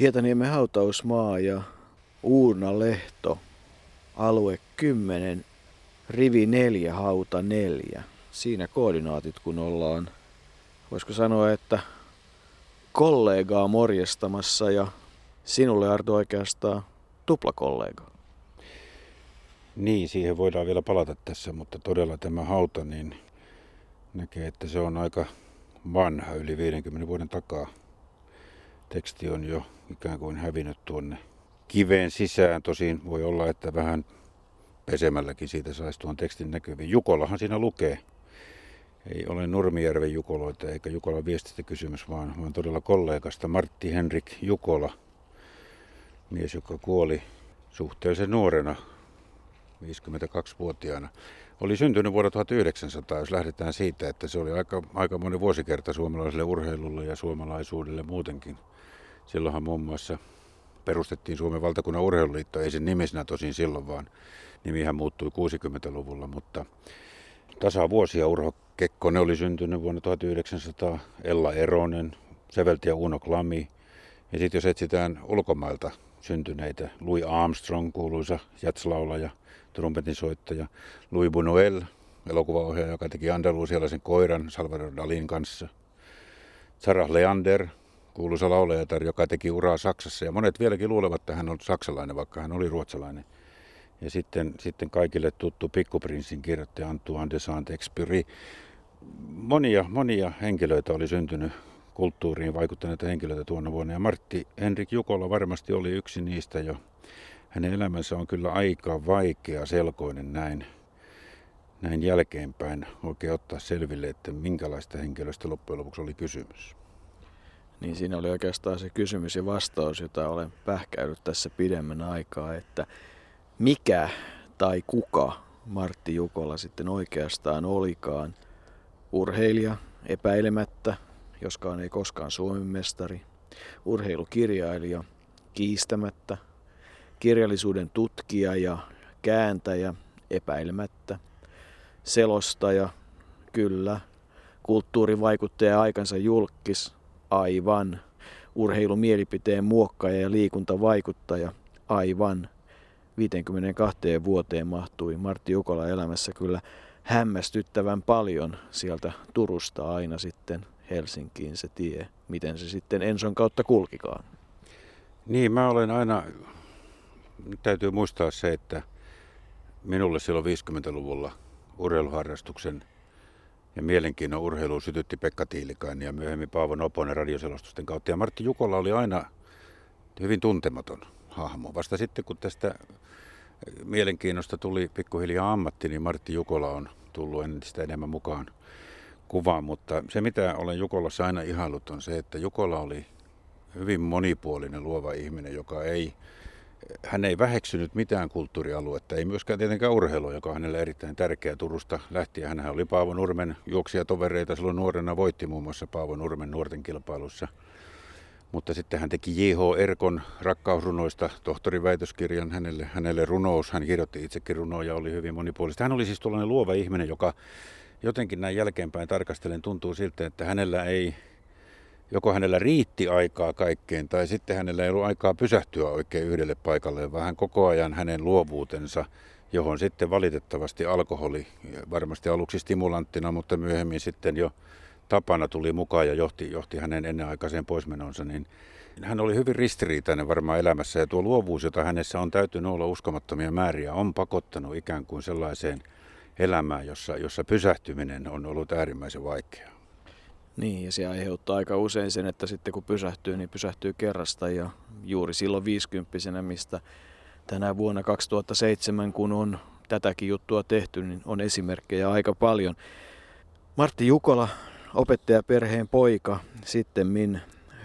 Hietaniemen hautausmaa ja Uurna Lehto, alue 10, rivi 4, hauta 4. Siinä koordinaatit, kun ollaan, voisiko sanoa, että kollegaa morjestamassa ja sinulle Arto oikeastaan tuplakollega. Niin, siihen voidaan vielä palata tässä, mutta todella tämä hauta, niin näkee, että se on aika vanha, yli 50 vuoden takaa. Teksti on jo ikään kuin hävinnyt tuonne kiveen sisään. Tosin voi olla, että vähän pesemälläkin siitä saisi tuon tekstin näkyviin. Jukolahan siinä lukee. Ei ole Nurmijärven Jukoloita eikä Jukolan viestistä kysymys, vaan, vaan todella kollegasta Martti Henrik Jukola, mies, joka kuoli suhteellisen nuorena, 52-vuotiaana. Oli syntynyt vuonna 1900, jos lähdetään siitä, että se oli aika, aika monen vuosikerta suomalaiselle urheilulle ja suomalaisuudelle muutenkin. Silloinhan muun muassa perustettiin Suomen valtakunnan urheiluliitto, ei sen nimisenä tosin silloin, vaan nimihän muuttui 60-luvulla, mutta tasa vuosia Urho Kekkonen oli syntynyt vuonna 1900, Ella Eronen, säveltäjä Uno Klami, ja sitten jos etsitään ulkomailta syntyneitä, Louis Armstrong, kuuluisa jatslaulaja, trumpetin soittaja, Louis Buñuel, elokuvaohjaaja, joka teki Andalusialaisen koiran Salvador Dalin kanssa, Sarah Leander, kuuluisa laulajatar, joka teki uraa Saksassa. Ja monet vieläkin luulevat, että hän on saksalainen, vaikka hän oli ruotsalainen. Ja sitten, sitten kaikille tuttu Pikkuprinssin kirjoittaja Antoine de Saint-Exupéry. Monia, monia henkilöitä oli syntynyt kulttuuriin vaikuttaneita henkilöitä tuona vuonna. Ja Martti Henrik Jukola varmasti oli yksi niistä jo. Hänen elämänsä on kyllä aika vaikea, selkoinen näin, näin jälkeenpäin oikein ottaa selville, että minkälaista henkilöstä loppujen lopuksi oli kysymys. Niin siinä oli oikeastaan se kysymys ja vastaus, jota olen pähkäillyt tässä pidemmän aikaa, että mikä tai kuka Martti Jukola sitten oikeastaan olikaan. Urheilija epäilemättä, joskaan ei koskaan Suomen mestari. Urheilukirjailija kiistämättä. Kirjallisuuden tutkija ja kääntäjä epäilemättä. Selostaja, kyllä. Kulttuurivaikuttaja aikansa julkis, aivan. Urheilumielipiteen muokkaaja ja liikuntavaikuttaja, aivan. 52 vuoteen mahtui Martti Jukola elämässä kyllä hämmästyttävän paljon sieltä Turusta aina sitten Helsinkiin se tie, miten se sitten Enson kautta kulkikaan. Niin, mä olen aina, täytyy muistaa se, että minulle silloin 50-luvulla urheiluharrastuksen ja mielenkiinnon urheiluun sytytti Pekka Tiilikainen ja myöhemmin Paavo Noponen radioselostusten kautta. Ja Martti Jukola oli aina hyvin tuntematon hahmo. Vasta sitten kun tästä mielenkiinnosta tuli pikkuhiljaa ammatti, niin Martti Jukola on tullut entistä enemmän mukaan kuvaan. Mutta se mitä olen Jukolassa aina ihailut on se, että Jukola oli hyvin monipuolinen luova ihminen, joka ei hän ei väheksynyt mitään kulttuurialuetta, ei myöskään tietenkään urheilua, joka on hänelle erittäin tärkeä Turusta lähtien. Hän oli Paavo Nurmen juoksijatovereita, silloin nuorena voitti muun muassa Paavo Nurmen nuorten kilpailussa. Mutta sitten hän teki J.H. Erkon rakkausrunoista tohtoriväitöskirjan hänelle, hänelle runous. Hän kirjoitti itsekin runoja, oli hyvin monipuolista. Hän oli siis tuollainen luova ihminen, joka jotenkin näin jälkeenpäin tarkastellen tuntuu siltä, että hänellä ei joko hänellä riitti aikaa kaikkeen tai sitten hänellä ei ollut aikaa pysähtyä oikein yhdelle paikalle, vaan koko ajan hänen luovuutensa, johon sitten valitettavasti alkoholi, varmasti aluksi stimulanttina, mutta myöhemmin sitten jo tapana tuli mukaan ja johti, johti hänen ennenaikaiseen poismenonsa, niin hän oli hyvin ristiriitainen varmaan elämässä ja tuo luovuus, jota hänessä on täytynyt olla uskomattomia määriä, on pakottanut ikään kuin sellaiseen elämään, jossa, jossa pysähtyminen on ollut äärimmäisen vaikeaa. Niin, ja se aiheuttaa aika usein sen, että sitten kun pysähtyy, niin pysähtyy kerrasta ja juuri silloin 50 mistä tänä vuonna 2007, kun on tätäkin juttua tehty, niin on esimerkkejä aika paljon. Martti Jukola, opettajaperheen poika, sitten min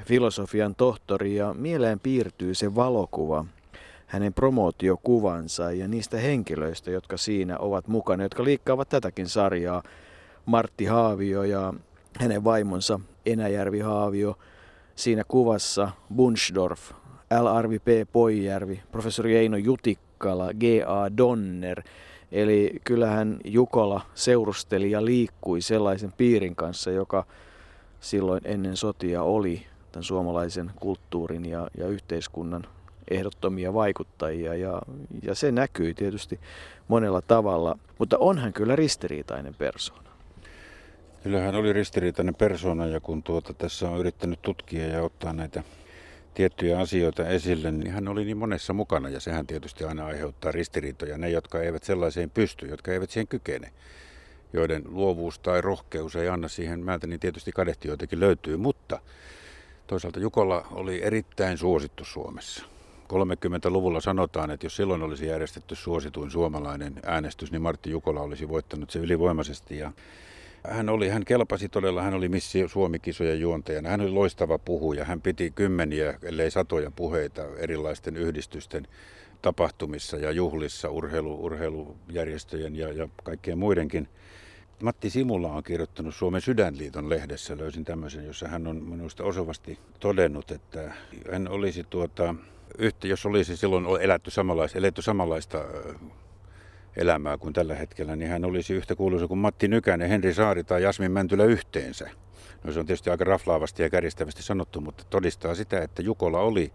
filosofian tohtori ja mieleen piirtyy se valokuva, hänen promootiokuvansa ja niistä henkilöistä, jotka siinä ovat mukana, jotka liikkaavat tätäkin sarjaa. Martti Haavio ja hänen vaimonsa Enäjärvi Haavio. Siinä kuvassa Bunsdorf, L. Arvi P. Poijärvi, professori Eino Jutikkala, G.A. Donner. Eli kyllähän Jukola seurusteli ja liikkui sellaisen piirin kanssa, joka silloin ennen sotia oli tämän suomalaisen kulttuurin ja, ja yhteiskunnan ehdottomia vaikuttajia ja, ja se näkyy tietysti monella tavalla, mutta onhan kyllä ristiriitainen persoona. Kyllähän oli ristiriitainen persona ja kun tuota tässä on yrittänyt tutkia ja ottaa näitä tiettyjä asioita esille, niin hän oli niin monessa mukana ja sehän tietysti aina aiheuttaa ristiriitoja. Ne, jotka eivät sellaiseen pysty, jotka eivät siihen kykene, joiden luovuus tai rohkeus ei anna siihen määtä, niin tietysti kadehtijoitakin löytyy, mutta toisaalta Jukola oli erittäin suosittu Suomessa. 30-luvulla sanotaan, että jos silloin olisi järjestetty suosituin suomalainen äänestys, niin Martti Jukola olisi voittanut se ylivoimaisesti. Ja hän, oli, hän kelpasi todella, hän oli Missi Suomi-kisojen juontajana. Hän oli loistava puhuja. Hän piti kymmeniä, ellei satoja puheita erilaisten yhdistysten tapahtumissa ja juhlissa, urheilu, urheilujärjestöjen ja, ja kaikkien muidenkin. Matti Simula on kirjoittanut Suomen sydänliiton lehdessä, löysin tämmöisen, jossa hän on minusta osuvasti todennut, että hän olisi tuota, yhtä, jos olisi silloin eletty samanlaista, eletty samanlaista elämää kuin tällä hetkellä, niin hän olisi yhtä kuuluisa kuin Matti Nykänen, Henri Saari tai Jasmin Mäntylä yhteensä. No se on tietysti aika raflaavasti ja kärjistävästi sanottu, mutta todistaa sitä, että Jukola oli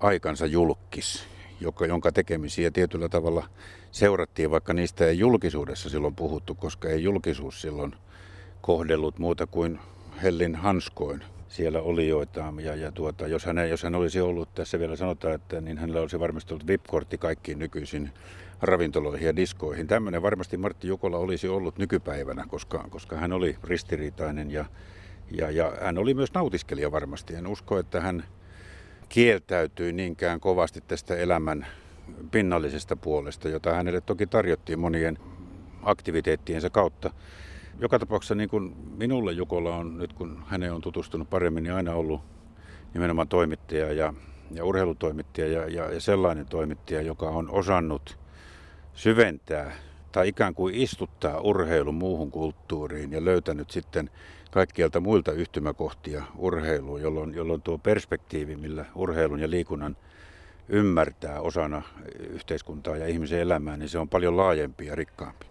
aikansa julkis, joka, jonka tekemisiä tietyllä tavalla seurattiin, vaikka niistä ei julkisuudessa silloin puhuttu, koska ei julkisuus silloin kohdellut muuta kuin Hellin hanskoin siellä olijoita. Ja, ja tuota, jos, hän, jos hän olisi ollut, tässä vielä sanotaan, että niin hänellä olisi varmasti ollut VIP-kortti kaikkiin nykyisin ravintoloihin ja diskoihin. Tämmöinen varmasti Martti Jukola olisi ollut nykypäivänä, koska, koska hän oli ristiriitainen ja, ja, ja hän oli myös nautiskelija varmasti. En usko, että hän kieltäytyi niinkään kovasti tästä elämän pinnallisesta puolesta, jota hänelle toki tarjottiin monien aktiviteettiensa kautta. Joka tapauksessa niin kuin minulle Jukola on, nyt kun häneen on tutustunut paremmin, niin aina ollut nimenomaan toimittaja ja, ja urheilutoimittaja ja, ja, ja sellainen toimittaja, joka on osannut syventää tai ikään kuin istuttaa urheilun muuhun kulttuuriin ja löytänyt sitten kaikkialta muilta yhtymäkohtia urheiluun, jolloin, jolloin tuo perspektiivi, millä urheilun ja liikunnan ymmärtää osana yhteiskuntaa ja ihmisen elämää, niin se on paljon laajempi ja rikkaampi.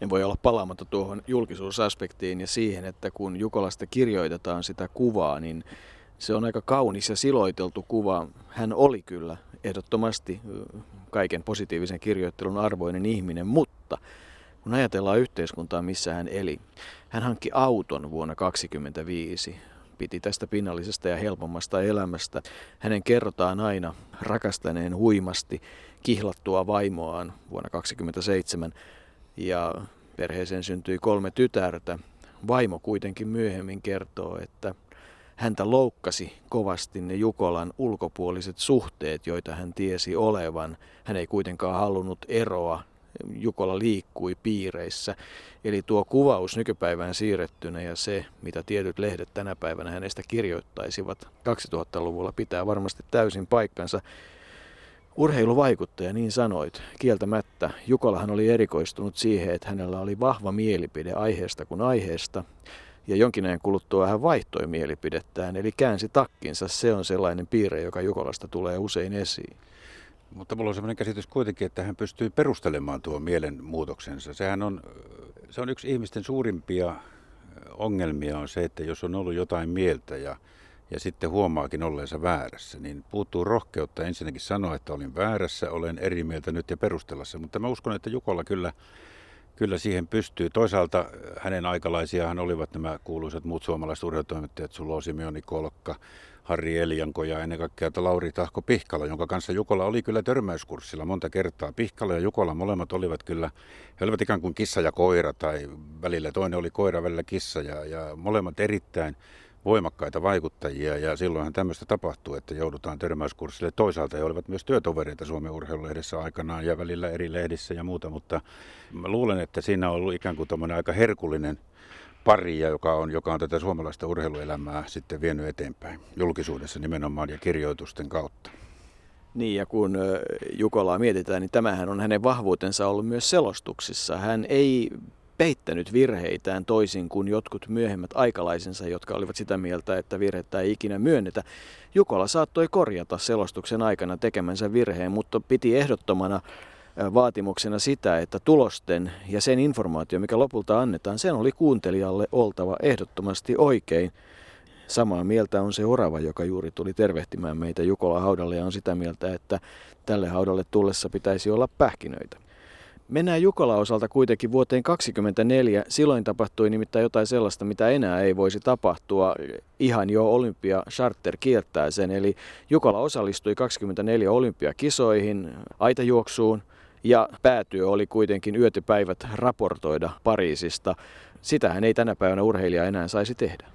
En voi olla palaamatta tuohon julkisuusaspektiin ja siihen, että kun Jukolasta kirjoitetaan sitä kuvaa, niin se on aika kaunis ja siloiteltu kuva. Hän oli kyllä ehdottomasti kaiken positiivisen kirjoittelun arvoinen ihminen, mutta kun ajatellaan yhteiskuntaa, missä hän eli, hän hankki auton vuonna 1925 piti tästä pinnallisesta ja helpommasta elämästä. Hänen kerrotaan aina rakastaneen huimasti kihlattua vaimoaan vuonna 1927 ja perheeseen syntyi kolme tytärtä. Vaimo kuitenkin myöhemmin kertoo, että häntä loukkasi kovasti ne Jukolan ulkopuoliset suhteet, joita hän tiesi olevan. Hän ei kuitenkaan halunnut eroa. Jukola liikkui piireissä. Eli tuo kuvaus nykypäivään siirrettynä ja se, mitä tietyt lehdet tänä päivänä hänestä kirjoittaisivat 2000-luvulla, pitää varmasti täysin paikkansa. Urheiluvaikuttaja, niin sanoit, kieltämättä. Jukolahan oli erikoistunut siihen, että hänellä oli vahva mielipide aiheesta kuin aiheesta. Ja jonkin ajan kuluttua hän vaihtoi mielipidettään, eli käänsi takkinsa. Se on sellainen piirre, joka Jukolasta tulee usein esiin. Mutta mulla on sellainen käsitys kuitenkin, että hän pystyy perustelemaan tuon mielenmuutoksensa. Sehän on, se on yksi ihmisten suurimpia ongelmia on se, että jos on ollut jotain mieltä ja, ja sitten huomaakin olleensa väärässä, niin puuttuu rohkeutta ensinnäkin sanoa, että olin väärässä, olen eri mieltä nyt ja perustella se. Mutta mä uskon, että Jukolla kyllä kyllä siihen pystyy. Toisaalta hänen aikalaisiaan olivat nämä kuuluisat muut suomalaiset urheilutoimittajat, Sulo Simeoni Kolkka, Harri Elianko ja ennen kaikkea Lauri Tahko Pihkala, jonka kanssa Jukola oli kyllä törmäyskurssilla monta kertaa. Pihkala ja Jukola molemmat olivat kyllä, he olivat ikään kuin kissa ja koira tai välillä toinen oli koira, välillä kissa ja, ja molemmat erittäin voimakkaita vaikuttajia ja silloinhan tämmöistä tapahtuu, että joudutaan törmäyskurssille. Toisaalta he olivat myös työtovereita Suomen urheilulehdessä aikanaan ja välillä eri lehdissä ja muuta, mutta mä luulen, että siinä on ollut ikään kuin aika herkullinen pari, joka on, joka on tätä suomalaista urheiluelämää sitten vienyt eteenpäin julkisuudessa nimenomaan ja kirjoitusten kautta. Niin, ja kun Jukolaa mietitään, niin tämähän on hänen vahvuutensa ollut myös selostuksissa. Hän ei peittänyt virheitään toisin kuin jotkut myöhemmät aikalaisensa, jotka olivat sitä mieltä, että virhettä ei ikinä myönnetä. Jukola saattoi korjata selostuksen aikana tekemänsä virheen, mutta piti ehdottomana vaatimuksena sitä, että tulosten ja sen informaatio, mikä lopulta annetaan, sen oli kuuntelijalle oltava ehdottomasti oikein. Samaa mieltä on se orava, joka juuri tuli tervehtimään meitä Jukola haudalle ja on sitä mieltä, että tälle haudalle tullessa pitäisi olla pähkinöitä. Mennään Jukola osalta kuitenkin vuoteen 2024. Silloin tapahtui nimittäin jotain sellaista, mitä enää ei voisi tapahtua. Ihan jo olympia charter kiertää sen. Eli Jukola osallistui 24 olympiakisoihin, aitajuoksuun ja päätyö oli kuitenkin yötypäivät raportoida Pariisista. Sitähän ei tänä päivänä urheilija enää saisi tehdä.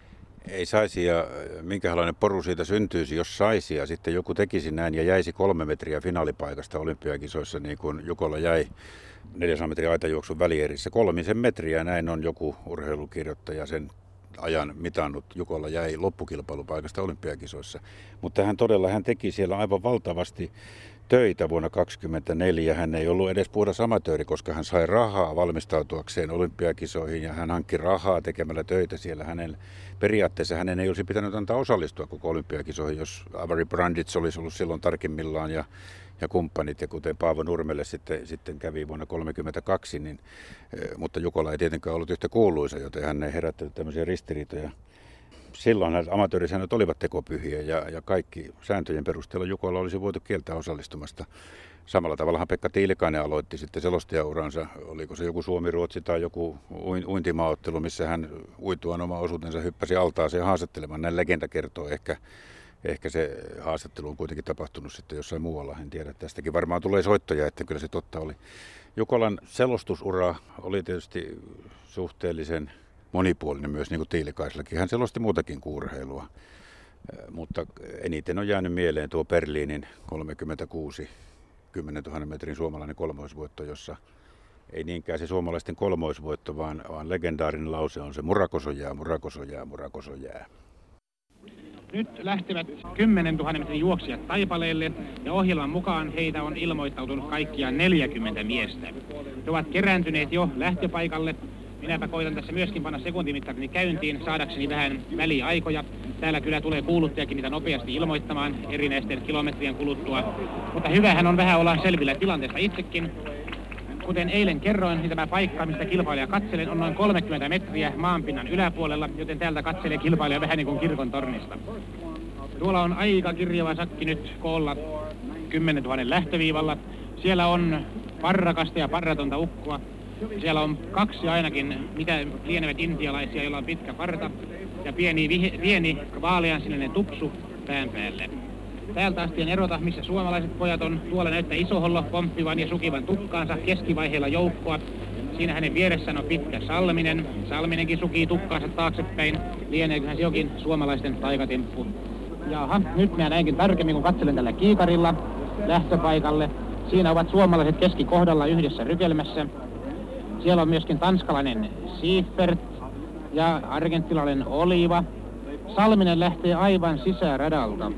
Ei saisi ja minkälainen poru siitä syntyisi, jos saisi ja sitten joku tekisi näin ja jäisi kolme metriä finaalipaikasta olympiakisoissa niin kuin Jukola jäi 400 metriä aitajuoksun välierissä. Kolmisen metriä näin on joku urheilukirjoittaja sen ajan mitannut. Jukolla jäi loppukilpailupaikasta olympiakisoissa. Mutta hän todella hän teki siellä aivan valtavasti töitä vuonna 2024. Hän ei ollut edes puhdas amatööri, koska hän sai rahaa valmistautuakseen olympiakisoihin ja hän hankki rahaa tekemällä töitä siellä. Hänen, periaatteessa hänen ei olisi pitänyt antaa osallistua koko olympiakisoihin, jos Avery Brandits olisi ollut silloin tarkimmillaan ja ja kumppanit, ja kuten Paavo Nurmelle sitten, sitten kävi vuonna 1932, niin, eh, mutta Jukola ei tietenkään ollut yhtä kuuluisa, joten hän ei herättänyt tämmöisiä ristiriitoja. Silloin amatöörisäännöt olivat tekopyhiä ja, ja kaikki sääntöjen perusteella Jukola olisi voitu kieltää osallistumasta. Samalla tavallahan Pekka Tiilikainen aloitti sitten selostajauransa, oliko se joku Suomi-Ruotsi tai joku uintimaaottelu, missä hän uituaan oma osuutensa hyppäsi altaaseen haastattelemaan. Näin legenda kertoo ehkä ehkä se haastattelu on kuitenkin tapahtunut sitten jossain muualla. En tiedä, tästäkin varmaan tulee soittoja, että kyllä se totta oli. Jukolan selostusura oli tietysti suhteellisen monipuolinen myös niin kuin Tiilikaisellakin. Hän selosti muutakin kuin urheilua. Mutta eniten on jäänyt mieleen tuo Berliinin 36 10 000 metrin suomalainen kolmoisvoitto, jossa ei niinkään se suomalaisten kolmoisvoitto, vaan, vaan legendaarinen lause on se murakosojää, murakosojää, murakosojää. Nyt lähtevät 10 000 metrin juoksijat taipaleelle ja ohjelman mukaan heitä on ilmoittautunut kaikkiaan 40 miestä. He ovat kerääntyneet jo lähtöpaikalle. Minäpä koitan tässä myöskin panna sekuntimittarini käyntiin saadakseni vähän väliaikoja. Täällä kyllä tulee kuuluttajakin niitä nopeasti ilmoittamaan erinäisten kilometrien kuluttua. Mutta hyvähän on vähän olla selvillä tilanteesta itsekin. Kuten eilen kerroin, niin tämä paikka, mistä kilpailija katselen, on noin 30 metriä maanpinnan yläpuolella, joten täältä katselee kilpailija vähän niin kuin kirkon tornista. Tuolla on aika kirjava sakki nyt koolla 10 000 lähtöviivalla. Siellä on parrakasta ja parratonta ukkoa. Siellä on kaksi ainakin, mitä lienevät intialaisia, joilla on pitkä parta ja pieni, pieni vaalean sininen tupsu pään päälle. Täältä asti en erota, missä suomalaiset pojat on. Tuolla näyttää Isohollo pomppivan ja sukivan tukkaansa keskivaiheella joukkoa. Siinä hänen vieressään on pitkä Salminen. Salminenkin sukii tukkaansa taaksepäin. Lieneeköhän se jokin suomalaisten taikatemppu. Jaha, nyt mä näinkin tarkemmin, kun katselen tällä kiikarilla lähtöpaikalle. Siinä ovat suomalaiset keskikohdalla yhdessä rykelmässä. Siellä on myöskin tanskalainen Siefert ja argentilalainen Oliva. Salminen lähtee aivan sisäradalta.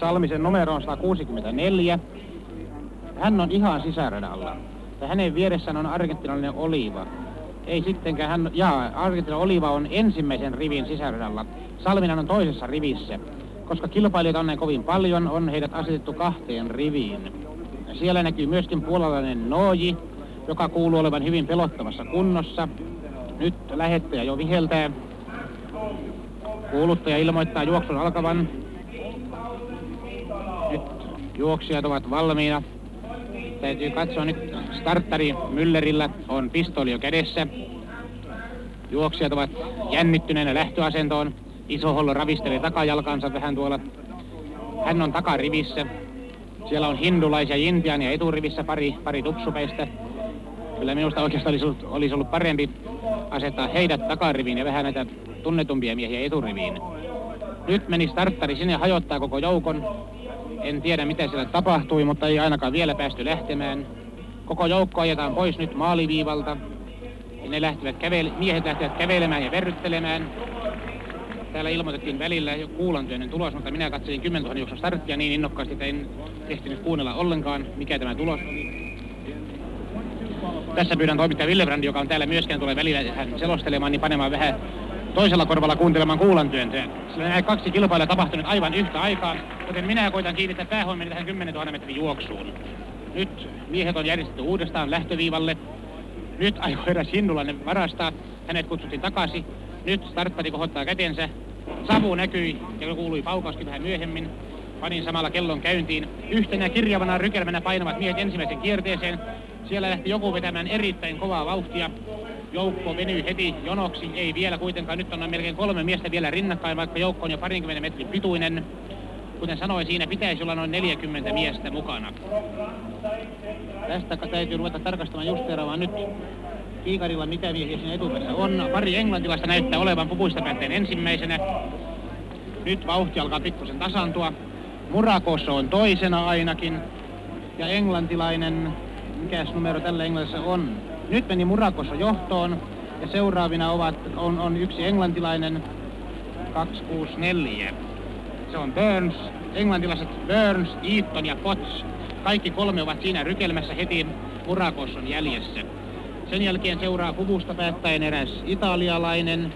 Salmisen numero on 164. Hän on ihan sisäradalla. Ja hänen vieressään on argentinalainen Oliva. Ei sittenkään hän, jaa, argentinalainen Oliva on ensimmäisen rivin sisäradalla. Salminen on toisessa rivissä. Koska kilpailijoita on näin kovin paljon, on heidät asetettu kahteen riviin. Siellä näkyy myöskin puolalainen Nooji, joka kuuluu olevan hyvin pelottavassa kunnossa. Nyt lähettäjä jo viheltää. Kuuluttaja ilmoittaa juoksun alkavan. Nyt juoksijat ovat valmiina. Täytyy katsoa nyt starttari Müllerillä on pistoli jo kädessä. Juoksijat ovat jännittyneenä lähtöasentoon. Isohollo ravistelee takajalkansa vähän tuolla. Hän on takarivissä. Siellä on hindulaisia ja intiania eturivissä pari, pari tupsupeistä. Kyllä minusta oikeastaan olisi ollut, olisi ollut parempi asettaa heidät takariviin ja vähän näitä tunnetumpia miehiä eturiviin. Nyt meni starttari sinne hajottaa koko joukon. En tiedä mitä siellä tapahtui, mutta ei ainakaan vielä päästy lähtemään. Koko joukko ajetaan pois nyt maaliviivalta. Ja ne lähtivät kävele- miehet lähtivät kävelemään ja verryttelemään. Täällä ilmoitettiin välillä jo kuulantyönen tulos, mutta minä katselin 10 000 juoksun starttia niin innokkaasti, että en ehtinyt kuunnella ollenkaan, mikä tämä tulos oli. Tässä pyydän toimittaja Villebrand, joka on täällä myöskään tulee välillä hän selostelemaan, niin panemaan vähän toisella korvalla kuuntelemaan kuulantyöntöä. Sillä nämä kaksi kilpailua tapahtunut aivan yhtä aikaa, joten minä koitan kiinnittää päähuomioon tähän 10 000 metrin juoksuun. Nyt miehet on järjestetty uudestaan lähtöviivalle. Nyt aikoo eräs Hindulainen varastaa. Hänet kutsuttiin takaisin. Nyt starttari kohottaa kätensä. Savu näkyi ja kuului paukauskin vähän myöhemmin. Panin samalla kellon käyntiin. Yhtenä kirjavana rykelmänä painavat miehet ensimmäisen kierteeseen. Siellä lähti joku vetämään erittäin kovaa vauhtia. Joukko venyi heti jonoksi, ei vielä kuitenkaan. Nyt on melkein kolme miestä vielä rinnakkain, vaikka joukko on jo parinkymmenen metrin pituinen. Kuten sanoin, siinä pitäisi olla noin 40 miestä mukana. Tästä täytyy ruveta tarkastamaan just vaan nyt kiikarilla mitä miehiä siinä etupäässä on. Pari englantilaista näyttää olevan pupuista päätteen ensimmäisenä. Nyt vauhti alkaa pikkusen tasantua. Murakosso on toisena ainakin. Ja englantilainen, mikäs numero tällä englannissa on? Nyt meni Murakosso johtoon. Ja seuraavina ovat, on, on yksi englantilainen, 264. Se on Burns, englantilaiset Burns, Eaton ja Potts. Kaikki kolme ovat siinä rykelmässä heti Murakosson jäljessä. Sen jälkeen seuraa kuvusta päättäen eräs italialainen.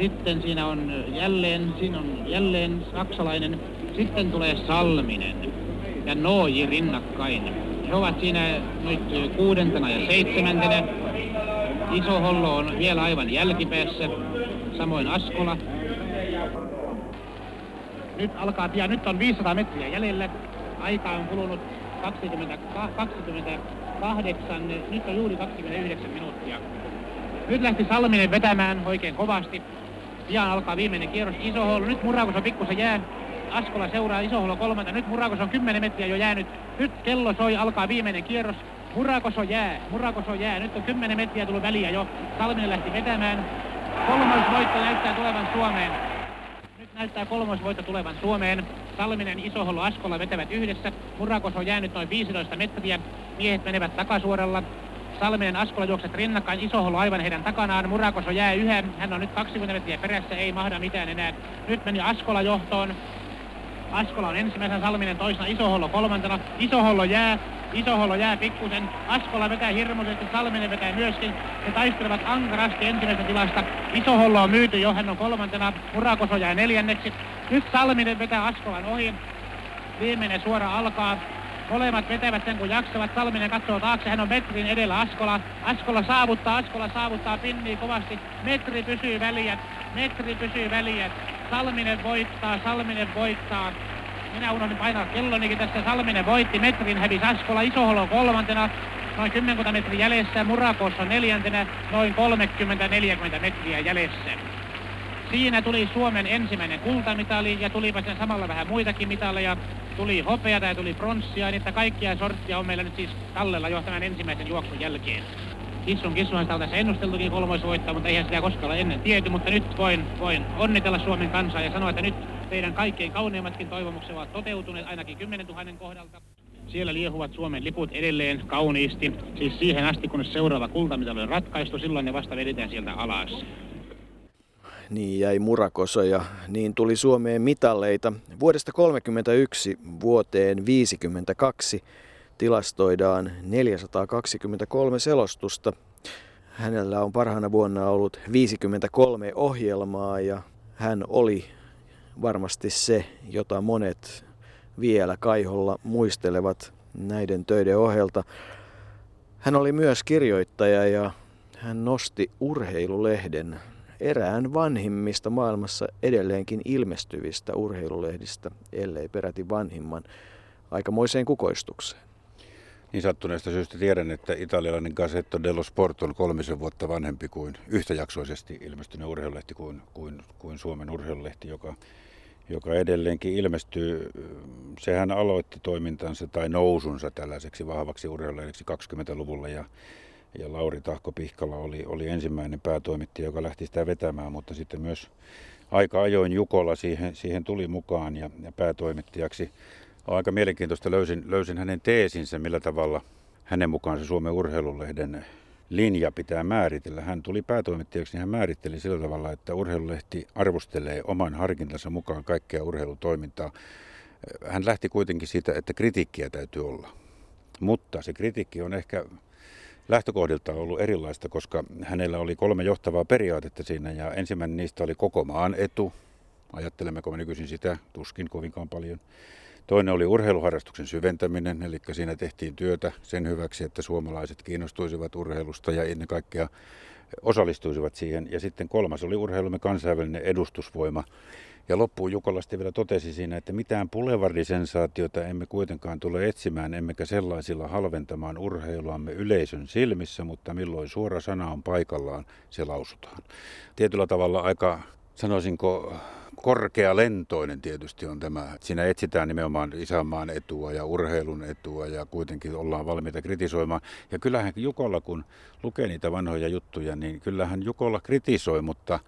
Sitten siinä on jälleen, siinä on jälleen saksalainen. Sitten tulee Salminen ja Nooji rinnakkain. He ovat siinä nyt kuudentena ja seitsemäntenä. Iso Hollo on vielä aivan jälkipäässä, samoin Askola. Nyt alkaa pian, nyt on 500 metriä jäljellä. Aika on kulunut 20, 28, nyt on juuri 29 minuuttia. Nyt lähti Salminen vetämään oikein kovasti. Pian alkaa viimeinen kierros. Isohollo, nyt Murakos on pikkusen jää. Askola seuraa Isohollo kolmanta. Nyt Murakos on 10 metriä jo jäänyt. Nyt kello soi, alkaa viimeinen kierros. Murakos on jää, Murakos on jää. Nyt on 10 metriä tullut väliä jo. Salminen lähti vetämään. Kolmas voitto näyttää tulevan Suomeen näyttää kolmosvoitto tulevan Suomeen. Salminen, Isohollo, Askola vetävät yhdessä. Murakos on jäänyt noin 15 metriä. Miehet menevät takasuoralla. Salminen Askola juokset rinnakkain, Isohollo aivan heidän takanaan. Murakoso jää yhä, hän on nyt 20 metriä perässä, ei mahda mitään enää. Nyt meni Askola johtoon. Askola on ensimmäisenä, Salminen toisena, Isohollo kolmantena. Isohollo jää, Isohollo jää pikkusen. Askola vetää hirmuisesti, Salminen vetää myöskin. He taistelevat ankarasti ensimmäisestä tilasta. Isohollo on myyty jo, hän on kolmantena. Murakoso jää neljänneksi. Nyt Salminen vetää Askolan ohi. Viimeinen suora alkaa. Molemmat vetävät sen kun jaksavat. Salminen katsoo taakse. Hän on metrin edellä Askola. Askola saavuttaa. Askola saavuttaa. Pinnii kovasti. Metri pysyy väliä. Metri pysyy väliä. Salminen voittaa. Salminen voittaa. Minä unohdin painaa kellonikin tässä. Salminen voitti metrin, hävisi Askola, Isoholo kolmantena, noin 10 metriä jäljessä, Murakossa neljäntenä, noin 30-40 metriä jäljessä. Siinä tuli Suomen ensimmäinen kultamitali ja tulipa sen samalla vähän muitakin mitaleja. Tuli hopeata ja tuli pronssia, niin että kaikkia sorttia on meillä nyt siis tallella jo tämän ensimmäisen juoksun jälkeen. Kissun kissuhan sitä on tässä ennusteltukin kolmoisvoittaa, mutta eihän sitä koskaan ennen tiety, mutta nyt voin, voin onnitella Suomen kansaa ja sanoa, että nyt teidän kaikkein kauneimmatkin toivomukset ovat toteutuneet ainakin 10 000 kohdalta. Siellä liehuvat Suomen liput edelleen kauniisti, siis siihen asti kunnes seuraava kultamitali on ratkaistu, silloin ne vasta vedetään sieltä alas. Niin jäi Murakoso ja niin tuli Suomeen mitalleita. Vuodesta 1931 vuoteen 52 tilastoidaan 423 selostusta. Hänellä on parhaana vuonna ollut 53 ohjelmaa ja hän oli varmasti se, jota monet vielä Kaiholla muistelevat näiden töiden ohjelta. Hän oli myös kirjoittaja ja hän nosti urheilulehden erään vanhimmista maailmassa edelleenkin ilmestyvistä urheilulehdistä, ellei peräti vanhimman, aikamoiseen kukoistukseen. Niin sattuneesta syystä tiedän, että italialainen Gazzetto dello Sport on kolmisen vuotta vanhempi kuin yhtäjaksoisesti ilmestynyt urheilulehti kuin, kuin, kuin Suomen urheilulehti, joka, joka edelleenkin ilmestyy. Sehän aloitti toimintansa tai nousunsa tällaiseksi vahvaksi urheilulehdeksi 20-luvulla ja, ja Lauri Tahko Pihkala oli, oli ensimmäinen päätoimittaja, joka lähti sitä vetämään, mutta sitten myös aika ajoin Jukola siihen, siihen tuli mukaan ja, ja päätoimittajaksi on aika mielenkiintoista. Löysin, löysin hänen teesinsä, millä tavalla hänen mukaansa Suomen urheilulehden linja pitää määritellä. Hän tuli päätoimittajaksi, niin hän määritteli sillä tavalla, että urheilulehti arvostelee oman harkintansa mukaan kaikkea urheilutoimintaa. Hän lähti kuitenkin siitä, että kritiikkiä täytyy olla. Mutta se kritiikki on ehkä lähtökohdilta ollut erilaista, koska hänellä oli kolme johtavaa periaatetta siinä ja ensimmäinen niistä oli koko maan etu. Ajattelemmeko me nykyisin sitä? Tuskin kovinkaan paljon. Toinen oli urheiluharrastuksen syventäminen, eli siinä tehtiin työtä sen hyväksi, että suomalaiset kiinnostuisivat urheilusta ja ennen kaikkea osallistuisivat siihen. Ja sitten kolmas oli urheilumme kansainvälinen edustusvoima. Ja loppuun Jukolasti vielä totesi siinä, että mitään pulevardisensaatiota emme kuitenkaan tule etsimään, emmekä sellaisilla halventamaan urheiluamme yleisön silmissä, mutta milloin suora sana on paikallaan, se lausutaan. Tietyllä tavalla aika, sanoisinko, korkea lentoinen tietysti on tämä. Siinä etsitään nimenomaan isänmaan etua ja urheilun etua ja kuitenkin ollaan valmiita kritisoimaan. Ja kyllähän Jukolla, kun lukee niitä vanhoja juttuja, niin kyllähän Jukolla kritisoi, mutta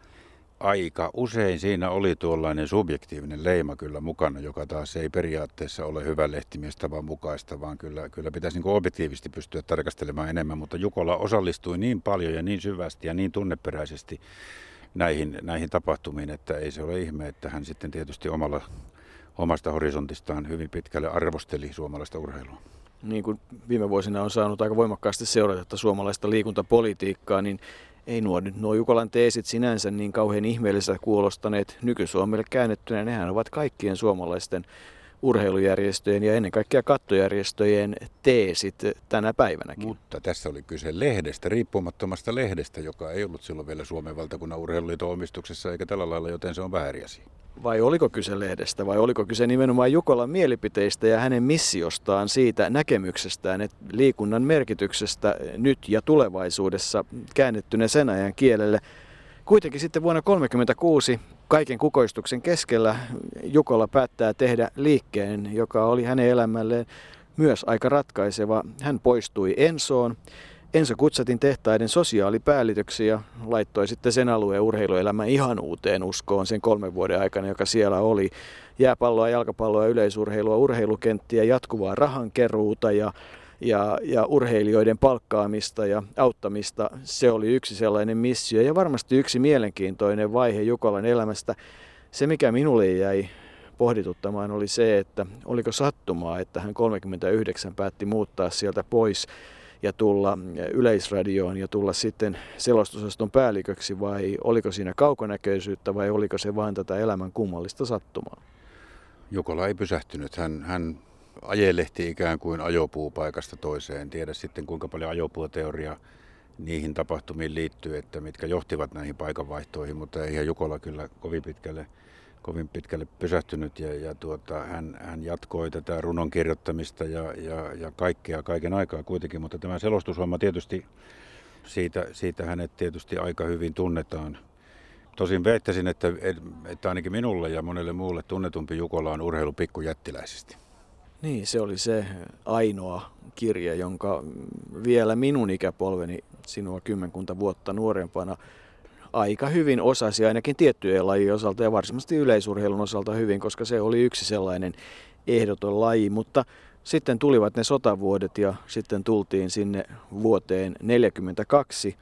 aika usein siinä oli tuollainen subjektiivinen leima kyllä mukana, joka taas ei periaatteessa ole hyvä lehtimiestavan mukaista, vaan kyllä, kyllä pitäisi niin objektiivisesti pystyä tarkastelemaan enemmän. Mutta Jukola osallistui niin paljon ja niin syvästi ja niin tunneperäisesti näihin, näihin tapahtumiin, että ei se ole ihme, että hän sitten tietysti omalla, omasta horisontistaan hyvin pitkälle arvosteli suomalaista urheilua. Niin kuin viime vuosina on saanut aika voimakkaasti seurata suomalaista liikuntapolitiikkaa, niin ei nuo nyt nuo Jukolan teesit sinänsä niin kauhean ihmeelliseltä kuulostaneet nyky-Suomelle käännettynä. Nehän ovat kaikkien suomalaisten urheilujärjestöjen ja ennen kaikkea kattojärjestöjen teesit tänä päivänäkin. Mutta tässä oli kyse lehdestä, riippumattomasta lehdestä, joka ei ollut silloin vielä Suomen valtakunnan urheiluliiton omistuksessa eikä tällä lailla, joten se on väärin asia. Vai oliko kyse lehdestä vai oliko kyse nimenomaan Jukolan mielipiteistä ja hänen missiostaan siitä näkemyksestään, että liikunnan merkityksestä nyt ja tulevaisuudessa käännettynä sen ajan kielelle – Kuitenkin sitten vuonna 1936 kaiken kukoistuksen keskellä Jukola päättää tehdä liikkeen, joka oli hänen elämälleen myös aika ratkaiseva. Hän poistui Ensoon. Enso Kutsatin tehtaiden sosiaalipäällitöksi ja laittoi sitten sen alueen urheiluelämän ihan uuteen uskoon sen kolmen vuoden aikana, joka siellä oli. Jääpalloa, jalkapalloa, yleisurheilua, urheilukenttiä, jatkuvaa rahankeruuta ja ja, ja urheilijoiden palkkaamista ja auttamista. Se oli yksi sellainen missio ja varmasti yksi mielenkiintoinen vaihe Jukolan elämästä. Se, mikä minulle jäi pohdituttamaan, oli se, että oliko sattumaa, että hän 39 päätti muuttaa sieltä pois ja tulla yleisradioon ja tulla sitten selostusosaston päälliköksi vai oliko siinä kaukonäköisyyttä vai oliko se vain tätä elämän kummallista sattumaa? Jukola ei pysähtynyt. Hän, hän ajelehti ikään kuin ajopuupaikasta toiseen. En tiedä sitten kuinka paljon ajopuuteoria niihin tapahtumiin liittyy, että mitkä johtivat näihin paikanvaihtoihin, mutta eihän Jukola kyllä kovin pitkälle, kovin pitkälle pysähtynyt ja, ja tuota, hän, hän, jatkoi tätä runon kirjoittamista ja, ja, ja kaikkea kaiken aikaa kuitenkin, mutta tämä selostushomma tietysti, siitä, siitä hänet tietysti aika hyvin tunnetaan. Tosin väittäisin, että, että ainakin minulle ja monelle muulle tunnetumpi Jukola on urheilu pikkujättiläisesti. Niin, se oli se ainoa kirja, jonka vielä minun ikäpolveni sinua kymmenkunta vuotta nuorempana aika hyvin osasi ainakin tiettyjen lajien osalta ja varsinaisesti yleisurheilun osalta hyvin, koska se oli yksi sellainen ehdoton laji, mutta sitten tulivat ne sotavuodet ja sitten tultiin sinne vuoteen 1942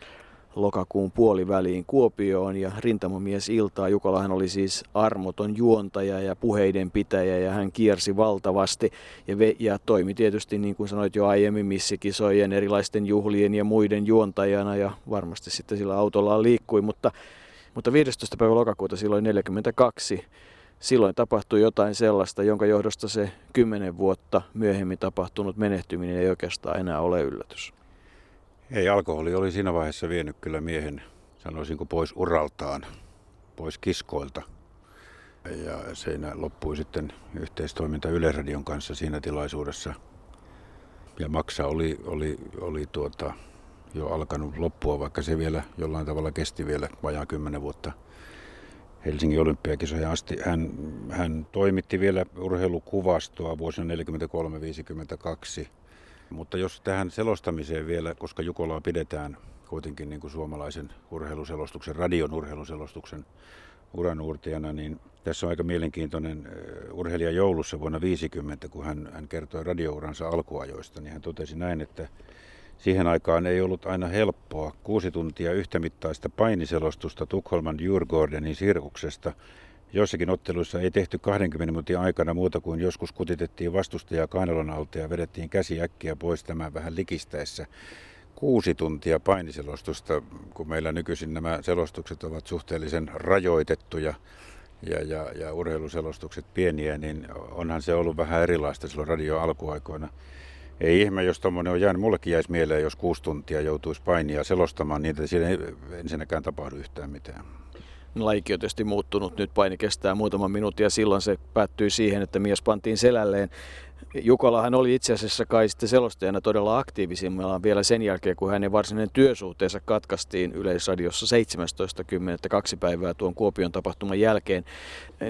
lokakuun puoliväliin Kuopioon ja rintamomies Iltaa. Jukolahan oli siis armoton juontaja ja puheiden pitäjä ja hän kiersi valtavasti ja, ve- ja toimi tietysti niin kuin sanoit jo aiemmin missikisojen, erilaisten juhlien ja muiden juontajana ja varmasti sitten sillä autollaan liikkui, mutta, mutta 15. päivä lokakuuta silloin 42 silloin tapahtui jotain sellaista, jonka johdosta se kymmenen vuotta myöhemmin tapahtunut menehtyminen ei oikeastaan enää ole yllätys. Ei, alkoholi oli siinä vaiheessa vienyt kyllä miehen, sanoisinko, pois uraltaan, pois kiskoilta. Ja siinä loppui sitten yhteistoiminta Yleisradion kanssa siinä tilaisuudessa. Ja maksa oli, oli, oli tuota, jo alkanut loppua, vaikka se vielä jollain tavalla kesti vielä vajaa kymmenen vuotta Helsingin olympiakisoja asti. Hän, hän toimitti vielä urheilukuvastoa vuosina 1943-1952 mutta jos tähän selostamiseen vielä, koska Jukolaa pidetään kuitenkin niin kuin suomalaisen urheiluselostuksen, radion urheiluselostuksen uranuurtajana, niin tässä on aika mielenkiintoinen urheilija joulussa vuonna 50, kun hän, hän kertoi radiouransa alkuajoista, niin hän totesi näin, että siihen aikaan ei ollut aina helppoa. Kuusi tuntia yhtämittaista painiselostusta Tukholman Djurgårdenin sirkuksesta Joissakin otteluissa ei tehty 20 minuutin aikana muuta kuin joskus kutitettiin vastustajaa kainalon alta ja vedettiin käsi äkkiä pois tämän vähän likistäessä. Kuusi tuntia painiselostusta, kun meillä nykyisin nämä selostukset ovat suhteellisen rajoitettuja ja, ja, ja urheiluselostukset pieniä, niin onhan se ollut vähän erilaista silloin radio alkuaikoina. Ei ihme, jos tuommoinen on jäänyt. Mullekin jäisi mieleen, jos kuusi tuntia joutuisi painia selostamaan, niin siinä ei ensinnäkään tapahdu yhtään mitään. Laiki on tietysti muuttunut. Nyt paini kestää muutaman minuutin ja silloin se päättyi siihen, että mies pantiin selälleen. Jukolahan oli itse asiassa kai sitten selostajana todella aktiivisimmillaan vielä sen jälkeen, kun hänen varsinainen työsuhteensa katkaistiin Yleisradiossa 17.10. kaksi päivää tuon Kuopion tapahtuman jälkeen.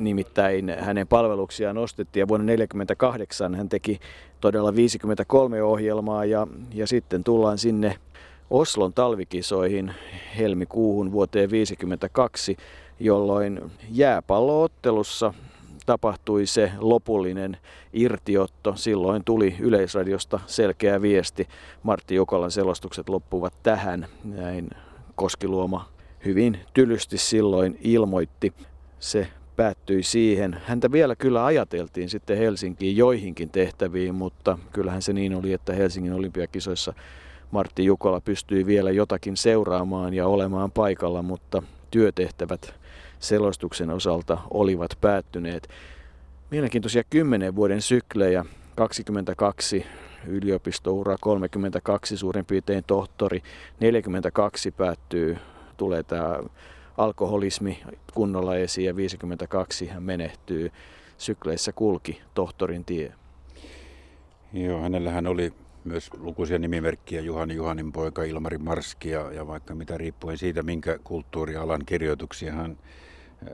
Nimittäin hänen palveluksiaan nostettiin ja vuonna 1948 hän teki todella 53 ohjelmaa ja, ja sitten tullaan sinne Oslon talvikisoihin helmikuuhun vuoteen 1952, jolloin jääpalloottelussa tapahtui se lopullinen irtiotto. Silloin tuli Yleisradiosta selkeä viesti. Martti Jokolan selostukset loppuvat tähän. Näin Koskiluoma hyvin tylysti silloin ilmoitti. Se päättyi siihen. Häntä vielä kyllä ajateltiin sitten Helsinkiin joihinkin tehtäviin, mutta kyllähän se niin oli, että Helsingin olympiakisoissa Martti Jukola pystyi vielä jotakin seuraamaan ja olemaan paikalla, mutta työtehtävät selostuksen osalta olivat päättyneet. Mielenkiintoisia 10 vuoden syklejä, 22 yliopistoura, 32 suurin piirtein tohtori, 42 päättyy, tulee tämä alkoholismi kunnolla esiin ja 52 hän menehtyy. Sykleissä kulki tohtorin tie. Joo, hänellähän oli myös lukuisia nimimerkkiä, Juhani Juhanin poika, Ilmari Marski ja, ja vaikka mitä riippuen siitä, minkä kulttuurialan kirjoituksia hän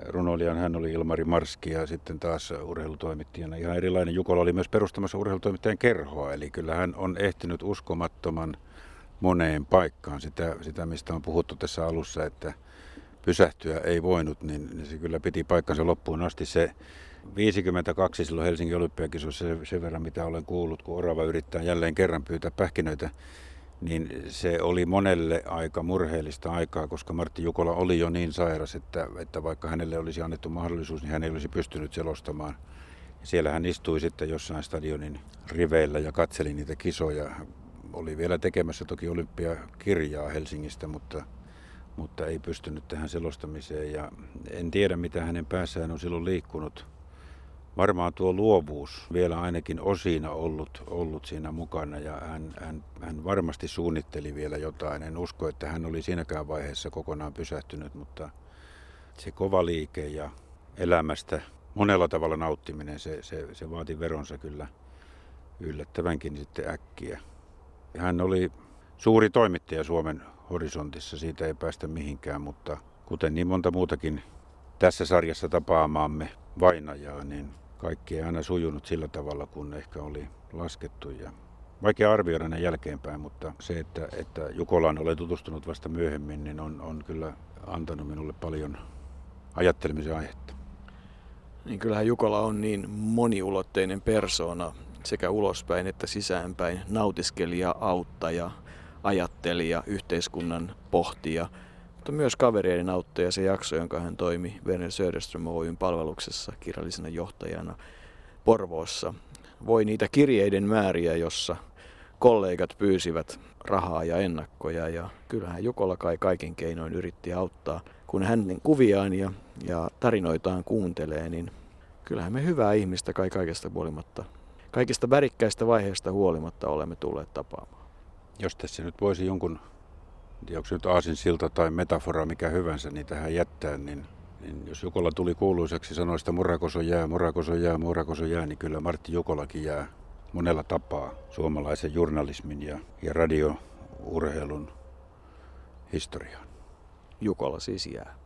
runoilijan hän oli Ilmari Marski ja sitten taas urheilutoimittajana ihan erilainen. Jukola oli myös perustamassa urheilutoimittajan kerhoa, eli kyllä hän on ehtinyt uskomattoman moneen paikkaan. Sitä, sitä mistä on puhuttu tässä alussa, että pysähtyä ei voinut, niin, niin se kyllä piti paikkansa loppuun asti. Se 52 silloin Helsingin olympiakisoissa sen verran, mitä olen kuullut, kun Orava yrittää jälleen kerran pyytää pähkinöitä, niin se oli monelle aika murheellista aikaa, koska Martti Jukola oli jo niin sairas, että, että vaikka hänelle olisi annettu mahdollisuus, niin hän ei olisi pystynyt selostamaan. Siellä hän istui sitten jossain stadionin riveillä ja katseli niitä kisoja. Oli vielä tekemässä toki olympiakirjaa Helsingistä, mutta, mutta ei pystynyt tähän selostamiseen. Ja en tiedä, mitä hänen päässään on silloin liikkunut varmaan tuo luovuus vielä ainakin osina ollut, ollut siinä mukana ja hän, hän, hän varmasti suunnitteli vielä jotain. En usko, että hän oli siinäkään vaiheessa kokonaan pysähtynyt, mutta se kova liike ja elämästä monella tavalla nauttiminen, se, se, se vaati veronsa kyllä yllättävänkin sitten äkkiä. Hän oli suuri toimittaja Suomen horisontissa, siitä ei päästä mihinkään, mutta kuten niin monta muutakin tässä sarjassa tapaamaamme vainajaa, niin kaikki ei aina sujunut sillä tavalla, kun ehkä oli laskettu. Ja vaikea arvioida ne jälkeenpäin, mutta se, että, että Jukolaan olen tutustunut vasta myöhemmin, niin on, on kyllä antanut minulle paljon ajattelemisen aihetta. Niin kyllähän Jukola on niin moniulotteinen persona sekä ulospäin että sisäänpäin. Nautiskelija, auttaja, ajattelija, yhteiskunnan pohtija – mutta myös kavereiden auttaja se jakso, jonka hän toimi Werner Söderström Oyn palveluksessa kirjallisena johtajana Porvoossa. Voi niitä kirjeiden määriä, jossa kollegat pyysivät rahaa ja ennakkoja ja kyllähän Jukola kai kaikin keinoin yritti auttaa. Kun hänen kuviaan ja, ja tarinoitaan kuuntelee, niin kyllähän me hyvää ihmistä kai kaikesta huolimatta, kaikista värikkäistä vaiheista huolimatta olemme tulleet tapaamaan. Jos tässä nyt voisi jonkun onko nyt aasinsilta tai metafora mikä hyvänsä, niin tähän jättää, niin, niin jos Jukola tuli kuuluiseksi sanoista murakoso jää, murakoso jää, murakoso jää, niin kyllä Martti Jukolakin jää monella tapaa suomalaisen journalismin ja, ja radiourheilun historiaan. Jukola siis jää.